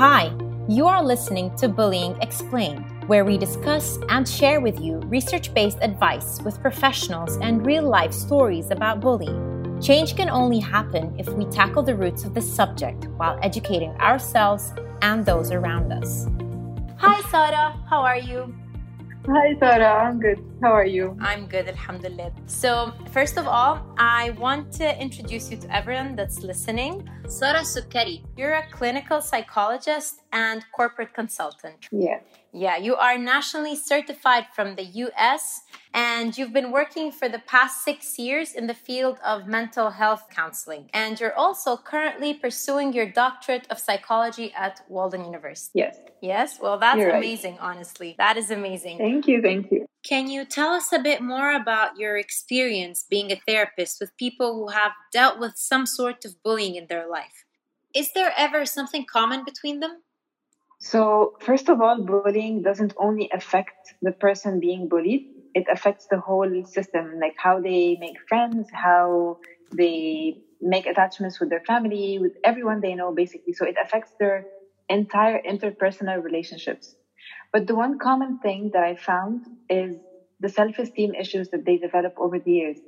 Hi, you are listening to Bullying Explained, where we discuss and share with you research based advice with professionals and real life stories about bullying. Change can only happen if we tackle the roots of the subject while educating ourselves and those around us. Hi, Sara, how are you? Hi, Sara. I'm good. How are you? I'm good, alhamdulillah. So, first of all, I want to introduce you to everyone that's listening. Sara Sukkari, you're a clinical psychologist and corporate consultant. Yeah. Yeah, you are nationally certified from the US and you've been working for the past six years in the field of mental health counseling. And you're also currently pursuing your doctorate of psychology at Walden University. Yes. Yes, well, that's You're right. amazing, honestly. That is amazing. Thank you. Thank you. Can you tell us a bit more about your experience being a therapist with people who have dealt with some sort of bullying in their life? Is there ever something common between them? So, first of all, bullying doesn't only affect the person being bullied, it affects the whole system, like how they make friends, how they make attachments with their family, with everyone they know, basically. So, it affects their entire interpersonal relationships. But the one common thing that I found is the self esteem issues that they develop over the years.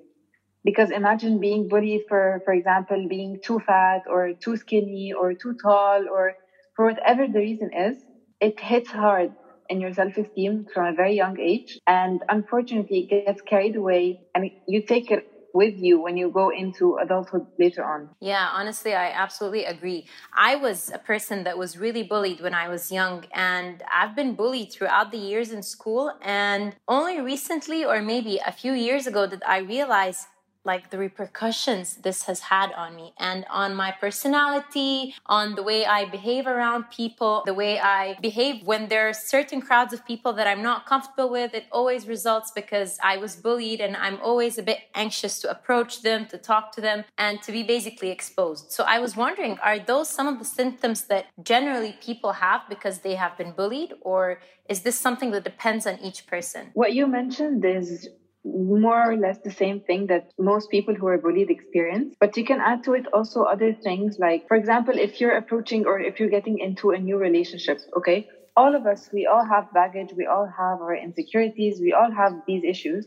Because imagine being bullied for, for example, being too fat or too skinny or too tall or for whatever the reason is, it hits hard in your self-esteem from a very young age. And unfortunately, it gets carried away and you take it with you when you go into adulthood later on. Yeah, honestly, I absolutely agree. I was a person that was really bullied when I was young, and I've been bullied throughout the years in school. And only recently, or maybe a few years ago, did I realize like the repercussions this has had on me and on my personality, on the way I behave around people, the way I behave when there are certain crowds of people that I'm not comfortable with. It always results because I was bullied and I'm always a bit anxious to approach them, to talk to them, and to be basically exposed. So I was wondering, are those some of the symptoms that generally people have because they have been bullied, or is this something that depends on each person? What you mentioned is more or less the same thing that most people who are bullied experience. But you can add to it also other things like, for example, if you're approaching or if you're getting into a new relationship, okay? All of us, we all have baggage, we all have our insecurities, we all have these issues.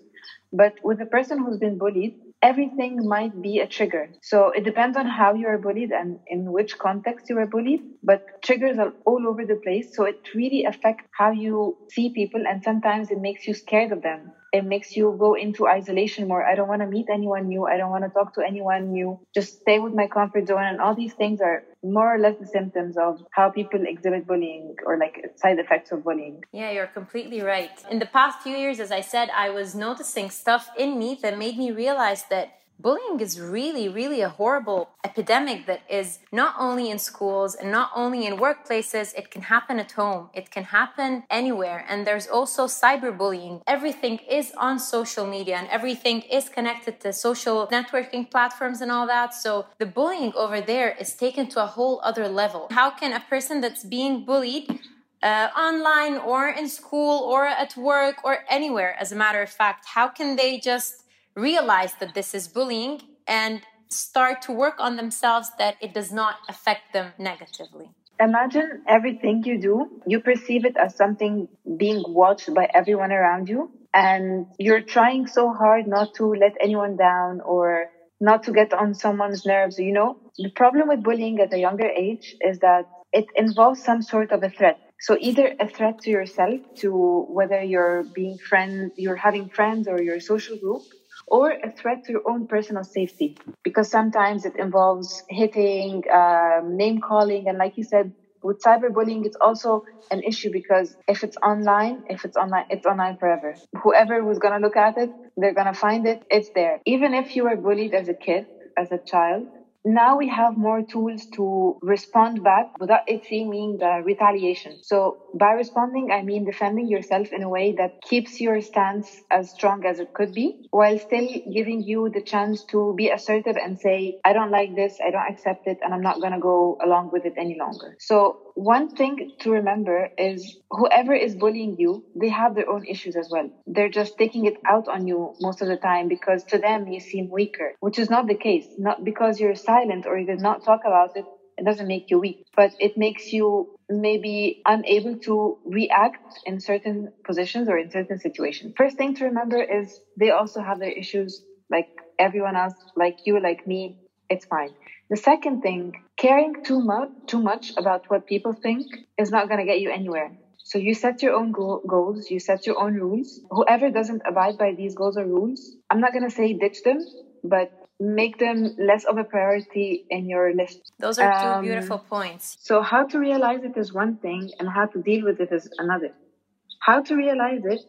But with a person who's been bullied, everything might be a trigger. So it depends on how you are bullied and in which context you are bullied. But triggers are all over the place. So it really affects how you see people and sometimes it makes you scared of them it makes you go into isolation more. I don't want to meet anyone new. I don't want to talk to anyone new. Just stay with my comfort zone. And all these things are more or less the symptoms of how people exhibit bullying or like side effects of bullying. Yeah, you're completely right. In the past few years, as I said, I was noticing stuff in me that made me realize that bullying is really, really a horrible epidemic that is not only in schools and not only in workplaces, it can happen at home, it can happen anywhere. And there's also cyberbullying. Everything is on social media and everything is connected to social networking platforms and all that. So the bullying over there is taken to a whole other level. How can a person that's being bullied uh, online or in school or at work or anywhere, as a matter of fact, how can they just realize that this is bullying and start to work on themselves that it does not affect them negatively. Imagine everything you do, you perceive it as something being watched by everyone around you, and you're trying so hard not to let anyone down or not to get on someone's nerves. You know, the problem with bullying at a younger age is that it involves some sort of a threat. So either a threat to yourself, to whether you're being friends, you're having friends or your social group, or a threat to your own personal safety because sometimes it involves hitting, um, name calling, and like you said, with cyberbullying, it's also an issue because if it's online, if it's online, it's online forever. Whoever was to look at it, they're to find it. It's there. Even if you were bullied as a kid, as a child, now we have more tools to respond back without it seeming the retaliation. So by responding, I mean defending yourself in a way that keeps your stance as strong as it could be, while still giving you the chance to be assertive and say, I don't like this, I don't accept it, and I'm not going to go along with it any longer. So one thing to remember is whoever is bullying you, they have their own issues as well. They're just taking it out on you most of the time because to them you seem weaker, which is not the case. Not because you're silent or you did not talk about it, it doesn't make you weak, but it makes you maybe unable to react in certain positions or in certain situations. First thing to remember is they also have their issues like everyone else, like you, like me. It's fine. The second thing, caring too much, too much about what people think is not going to get you anywhere. So you set your own go- goals, you set your own rules. Whoever doesn't abide by these goals or rules, I'm not going to say ditch them, but make them less of a priority in your list. Those are two um, beautiful points. So how to realize it is one thing and how to deal with it is another. How to realize it,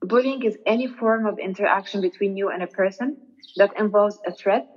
bullying is any form of interaction between you and a person that involves a threat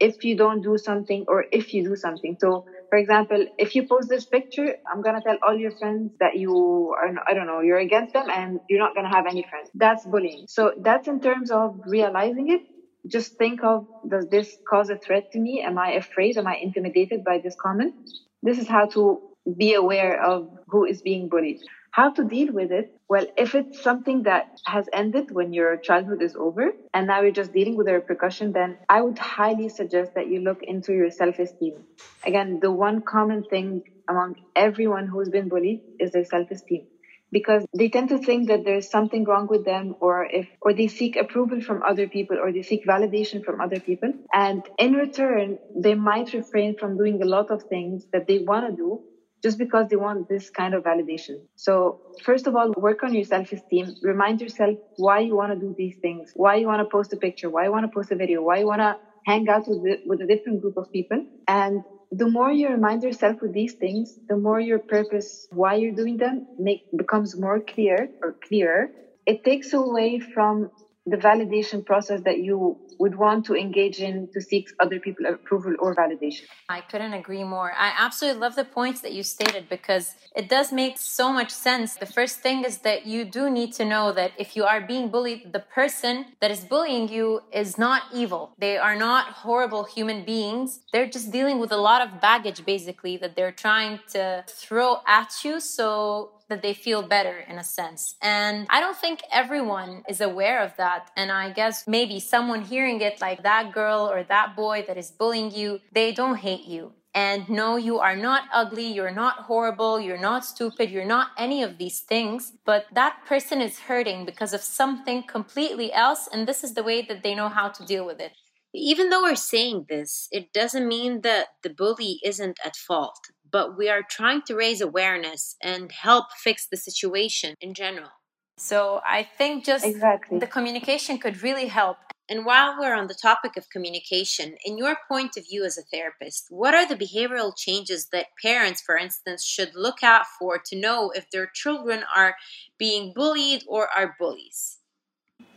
if you don't do something or if you do something. So for example, if you post this picture, I'm going to tell all your friends that you are, I don't know, you're against them and you're not going to have any friends. That's bullying. So that's in terms of realizing it just think of does this cause a threat to me? Am I afraid? Am I intimidated by this comment? This is how to be aware of who is being bullied. How to deal with it? Well, if it's something that has ended when your childhood is over and now you're just dealing with the repercussion, then I would highly suggest that you look into your self esteem. Again, the one common thing among everyone who's been bullied is their self esteem because they tend to think that there's something wrong with them or if or they seek approval from other people or they seek validation from other people and in return they might refrain from doing a lot of things that they want to do just because they want this kind of validation. So first of all, work on your self-esteem. Remind yourself why you want to do these things, why you want to post a picture, why you want to post a video, why you want to hang out with, with a different group of people. And the more you remind yourself with these things, the more your purpose, why you're doing them, make becomes more clear or clearer. It takes away from the validation process that you would want to engage in to seek other people's approval or validation. I couldn't agree more. I absolutely love the points that you stated because it does make so much sense. The first thing is that you do need to know that if you are being bullied, the person that is bullying you is not evil. They are not horrible human beings. They're just dealing with a lot of baggage basically that they're trying to throw at you. So that they feel better in a sense. And I don't think everyone is aware of that. And I guess maybe someone hearing it like that girl or that boy that is bullying you, they don't hate you. And no, you are not ugly, you're not horrible, you're not stupid, you're not any of these things. But that person is hurting because of something completely else. And this is the way that they know how to deal with it. Even though we're saying this, it doesn't mean that the bully isn't at fault but we are trying to raise awareness and help fix the situation in general. So I think just exactly. the communication could really help. And while we're on the topic of communication, in your point of view as a therapist, what are the behavioral changes that parents, for instance, should look out for to know if their children are being bullied or are bullies?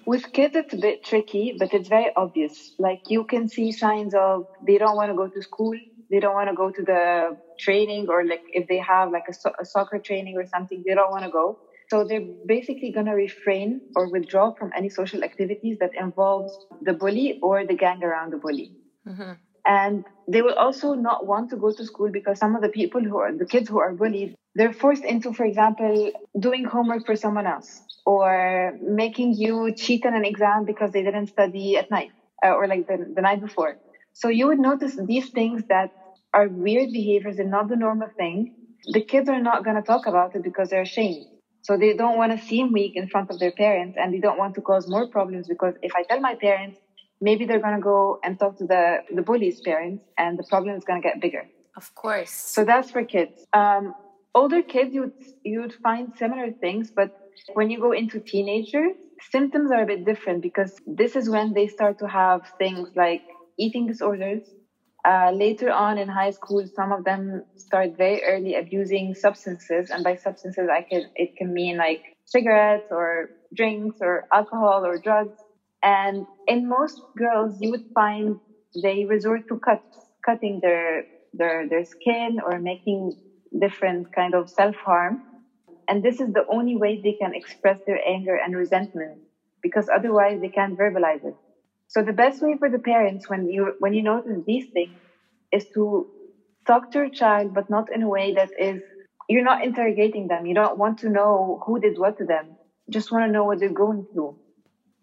With kids, it's a bit tricky, but it's very obvious. Like you can see signs of they don't want to go to school, they don't want to go to the training or like if they have like a, so- a soccer training or something, they don't want to go. So they're basically going to refrain or withdraw from any social activities that involves the bully or the gang around the bully. Mm-hmm. And they will also not want to go to school because some of the people who are the kids who are bullied, they're forced into, for example, doing homework for someone else or making you cheat on an exam because they didn't study at night uh, or like the, the night before. So you would notice these things that are weird behaviors and not the normal thing. The kids are not going to talk about it because they're ashamed. So they don't want to seem weak in front of their parents and they don't want to cause more problems because if I tell my parents, maybe they're going to go and talk to the, the bully's parents and the problem is going to get bigger. Of course. So that's for kids. Um, older kids, you'd, you'd find similar things, but when you go into teenagers, symptoms are a bit different because this is when they start to have things like eating disorders. Uh, later on in high school, some of them start very early abusing substances, and by substances, I it can mean like cigarettes or drinks or alcohol or drugs. And in most girls, you would find they resort to cuts, cutting their their their skin or making different kind of self harm. And this is the only way they can express their anger and resentment because otherwise they can't verbalize it. So the best way for the parents when you when you notice these things is to talk to your child, but not in a way that is you're not interrogating them. You don't want to know who did what to them. You just want to know what they're going through.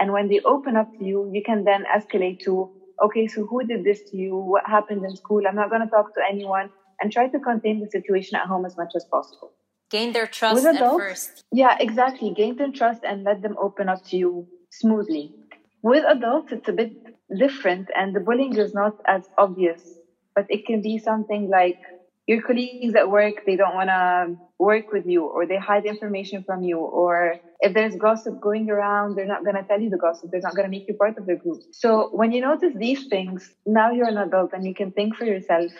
And when they open up to you, you can then escalate to, okay, so who did this to you? What happened in school? I'm not going to talk to anyone. and try to contain the situation at home as much as possible. Gain their trust adults, at first. Yeah, exactly. Gain their trust and let them open up to you smoothly. With adults, it's a bit different and the bullying is not as obvious, but it can be something like your colleagues at work, they don't want to work with you or they hide information from you. Or if there's gossip going around, they're not going to tell you the gossip. They're not going to make you part of the group. So when you notice these things, now you're an adult and you can think for yourself,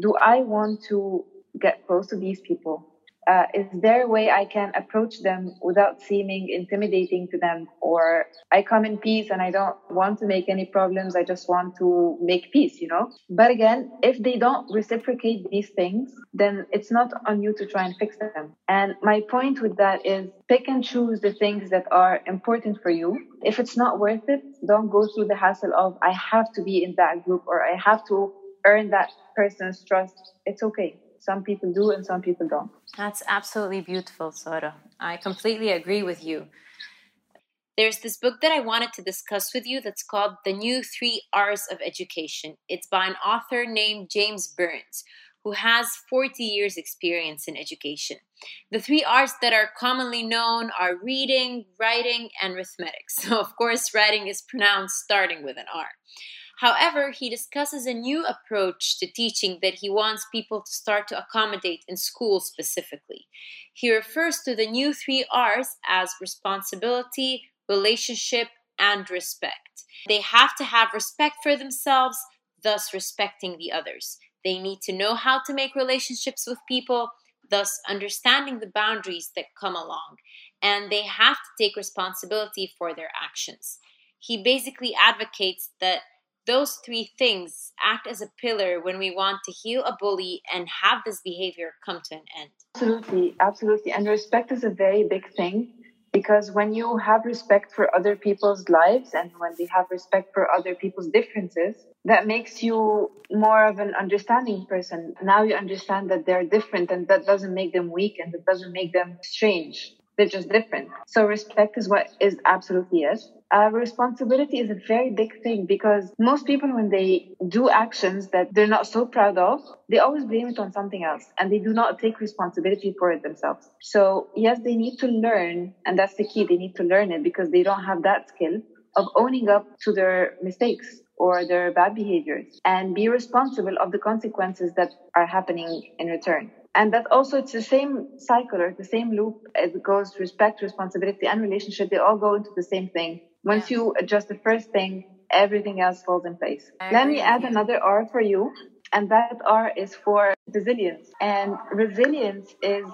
do I want to get close to these people? Uh, is there a way I can approach them without seeming intimidating to them? Or I come in peace and I don't want to make any problems. I just want to make peace, you know? But again, if they don't reciprocate these things, then it's not on you to try and fix them. And my point with that is pick and choose the things that are important for you. If it's not worth it, don't go through the hassle of, I have to be in that group or I have to earn that person's trust. It's okay some people do and some people don't. That's absolutely beautiful, Sara. I completely agree with you. There's this book that I wanted to discuss with you that's called The New Three R's of Education. It's by an author named James Burns, who has 40 years' experience in education. The three R's that are commonly known are reading, writing, and arithmetic. So, of course, writing is pronounced starting with an R. However, he discusses a new approach to teaching that he wants people to start to accommodate in schools specifically. He refers to the new three R's as responsibility, relationship, and respect. They have to have respect for themselves, thus respecting the others. They need to know how to make relationships with people, thus understanding the boundaries that come along. And they have to take responsibility for their actions. He basically advocates that those three things act as a pillar when we want to heal a bully and have this behavior come to an end. Absolutely, absolutely. And respect is a very big thing because when you have respect for other people's lives and when they have respect for other people's differences, that makes you more of an understanding person. Now you understand that they're different and that doesn't make them weak and that doesn't make them strange. They're just different. So respect is what is absolutely yes. Uh, responsibility is a very big thing because most people, when they do actions that they're not so proud of, they always blame it on something else and they do not take responsibility for it themselves. So yes, they need to learn, and that's the key. They need to learn it because they don't have that skill of owning up to their mistakes or their bad behaviors and be responsible of the consequences that are happening in return and that also it's the same cycle or the same loop it goes respect responsibility and relationship they all go into the same thing once yeah. you adjust the first thing everything else falls in place let me add another r for you and that r is for resilience and resilience is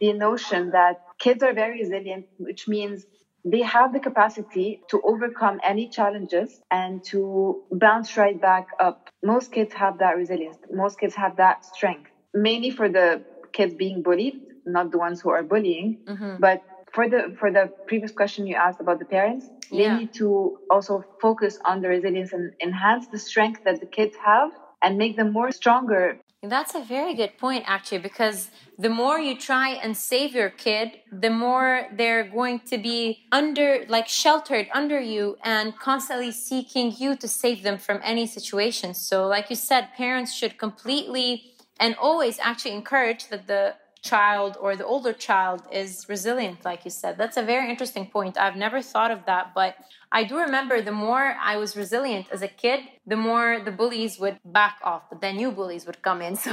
the notion that kids are very resilient which means they have the capacity to overcome any challenges and to bounce right back up. Most kids have that resilience. Most kids have that strength mainly for the kids being bullied, not the ones who are bullying. Mm-hmm. But for the for the previous question you asked about the parents, they yeah. need to also focus on the resilience and enhance the strength that the kids have and make them more stronger. That's a very good point, actually, because the more you try and save your kid, the more they're going to be under, like sheltered under you and constantly seeking you to save them from any situation. So, like you said, parents should completely and always actually encourage that the child or the older child is resilient like you said. That's a very interesting point. I've never thought of that but i do remember the more i was resilient as a kid the more the bullies would back off but then new bullies would come in. So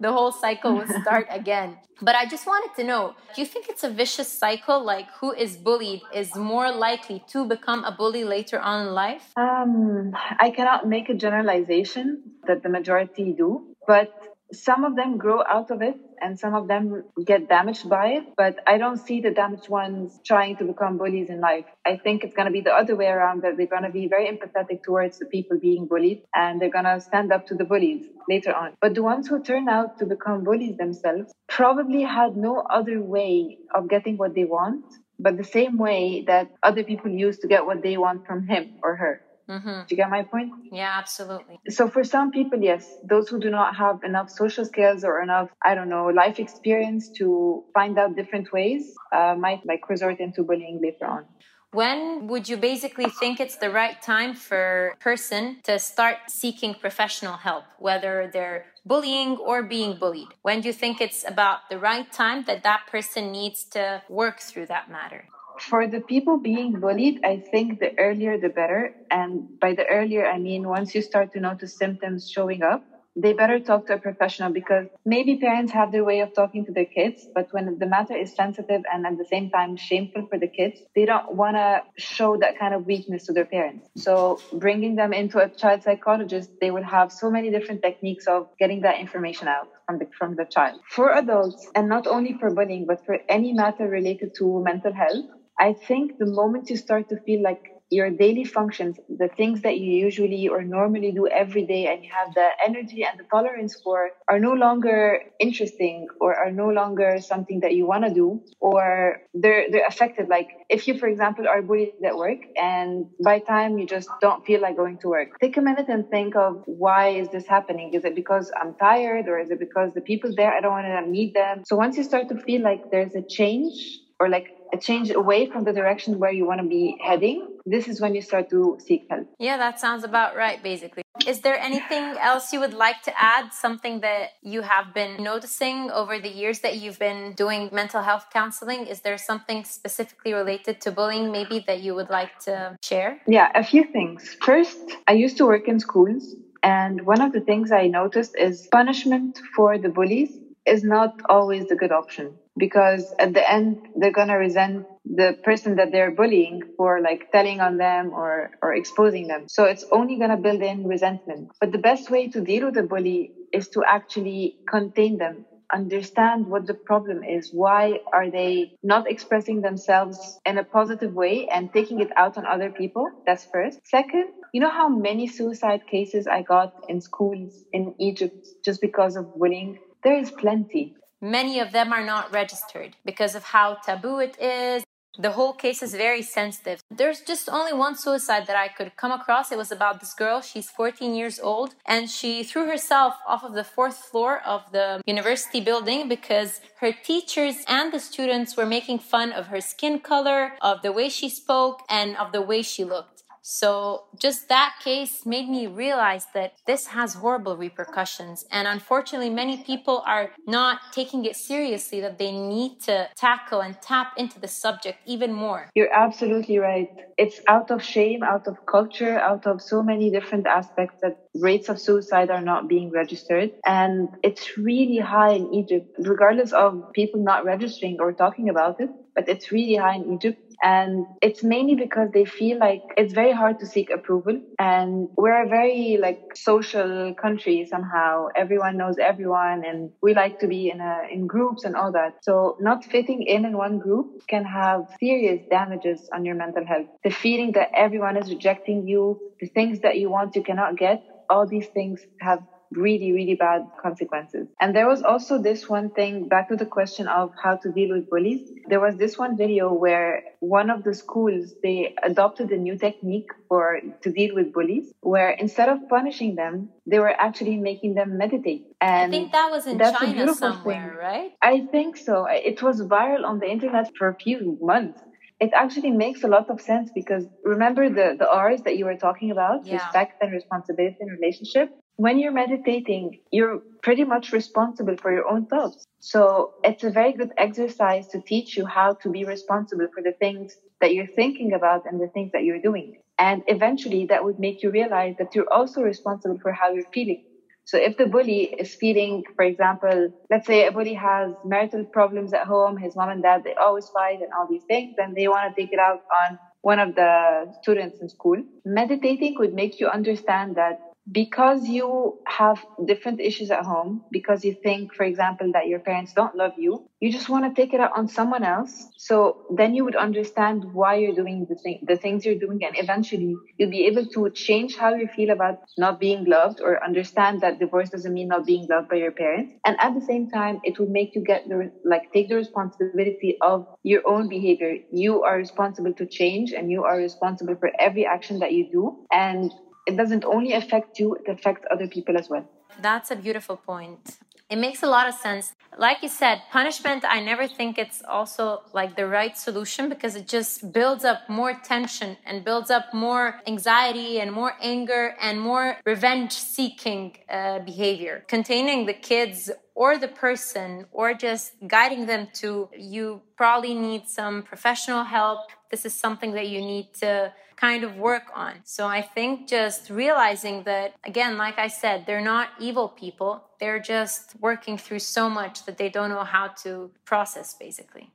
the whole cycle would start again. But i just wanted to know do you think it's a vicious cycle? Like who is bullied is more likely to become a bully later on in life? Um, i cannot make a generalization that the majority do but some of them grow out of it and some of them get damaged by it but i don't see the damaged ones trying to become bullies in life. I think it's going to be the other way around that they're going to be very empathetic towards the people being bullied and they're going to stand up to the bullies later on. But the ones who turn out to become bullies themselves probably had no other way of getting what they want but the same way that other people use to get what they want from him or her Mm-hmm. Do you get my point? Yeah, absolutely. So for some people, yes, those who do not have enough social skills or enough, I don't know, life experience to find out different ways, uh, might like resort into bullying later on. When would you basically think it's the right time for a person to start seeking professional help, whether they're bullying or being bullied? When do you think it's about the right time that that person needs to work through that matter? For the people being bullied, I think the earlier the better. And by the earlier, I mean once you start to notice symptoms showing up, they better talk to a professional because maybe parents have their way of talking to their kids, but when the matter is sensitive and at the same time shameful for the kids, they don't want to show that kind of weakness to their parents. So bringing them into a child psychologist, they will have so many different techniques of getting that information out from the, from the child. For adults, and not only for bullying, but for any matter related to mental health, I think the moment you start to feel like your daily functions, the things that you usually or normally do every day and you have the energy and the tolerance for are no longer interesting or are no longer something that you want to do or they're, they're affected. Like if you, for example, are bullied at work and by time you just don't feel like going to work, take a minute and think of why is this happening? Is it because I'm tired or is it because the people there, I don't want to meet them? So once you start to feel like there's a change or like a change away from the direction where you want to be heading, this is when you start to seek help. Yeah, that sounds about right, basically. Is there anything else you would like to add? Something that you have been noticing over the years that you've been doing mental health counseling? Is there something specifically related to bullying, maybe, that you would like to share? Yeah, a few things. First, I used to work in schools, and one of the things I noticed is punishment for the bullies is not always the good option because at the end they're gonna resent the person that they're bullying for like telling on them or or exposing them. So it's only gonna build in resentment. But the best way to deal with a bully is to actually contain them understand what the problem is. Why are they not expressing themselves in a positive way and taking it out on other people? That's first. Second, you know how many suicide cases I got in schools in Egypt just because of bullying? There is plenty. Many of them are not registered because of how taboo it is. The whole case is very sensitive. There's just only one suicide that I could come across. It was about this girl. She's 14 years old and she threw herself off of the fourth floor of the university building because her teachers and the students were making fun of her skin color, of the way she spoke, and of the way she looked. So just that case made me realize that this has horrible repercussions. And unfortunately, many people are not taking it seriously that they need to tackle and tap into the subject even more. You're absolutely right. It's out of shame, out of culture, out of so many different aspects that rates of suicide are not being registered. And it's really high in Egypt, regardless of people not registering or talking about it but it's really high in Egypt. And it's mainly because they feel like it's very hard to seek approval. And we're a very like social country somehow. Everyone knows everyone and we like to be in a, in groups and all that. So not fitting in in one group can have serious damages on your mental health. The feeling that everyone is rejecting you, the things that you want you cannot get, all these things have really, really bad consequences. And there was also this one thing back to the question of how to deal with bullies. There was this one video where one of the schools, they adopted a new technique for to deal with bullies, where instead of punishing them, they were actually making them meditate. And I think that was in China somewhere, thing. right? I think so. It was viral on the internet for a few months it actually makes a lot of sense because remember the, the R's that you were talking about, yeah. respect and responsibility and relationship when you're meditating, you're pretty much responsible for your own thoughts. So it's a very good exercise to teach you how to be responsible for the things that you're thinking about and the things that you're doing. And eventually that would make you realize that you're also responsible for how you're feeling. So if the bully is feeling, for example, let's say a bully has marital problems at home, his mom and dad, they always fight and all these things, and they want to take it out on one of the students in school. Meditating would make you understand that because you have different issues at home, because you think, for example, that your parents don't love you, you just want to take it out on someone else. So then you would understand why you're doing the thing, the things you're doing, and eventually you'll be able to change how you feel about not being loved or understand that divorce doesn't mean not being loved by your parents. And at the same time, it will make you get the, like, take the responsibility of your own behavior. You are responsible to change and you are responsible for every action that you do. And it doesn't only affect you, it affects other people as well. That's a beautiful point. It makes a lot of sense. Like you said, punishment, I never think it's also like the right solution because it just builds up more tension and builds up more anxiety and more anger and more revenge seeking uh, behavior. Containing the kids or the person or just guiding them to you probably need some professional help. This is something that you need to kind of work on. So I think just realizing that, again, like I said, they're not evil people. They're just working through so much that they don't know how to process, basically.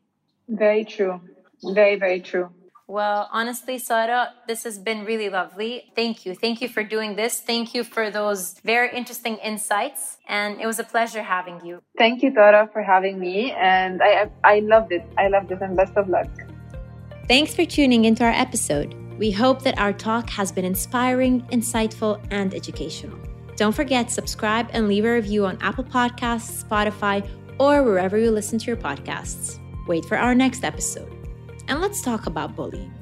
Very true. Very, very true. Well, honestly, Sara, this has been really lovely. Thank you. Thank you for doing this. Thank you for those very interesting insights. And it was a pleasure having you. Thank you, Tara, for having me. And I, I loved it. I loved it. And best of luck. Thanks for tuning into our episode. We hope that our talk has been inspiring, insightful, and educational. Don't forget, subscribe and leave a review on Apple Podcasts, Spotify, or wherever you listen to your podcasts. Wait for our next episode. And let's talk about bullying.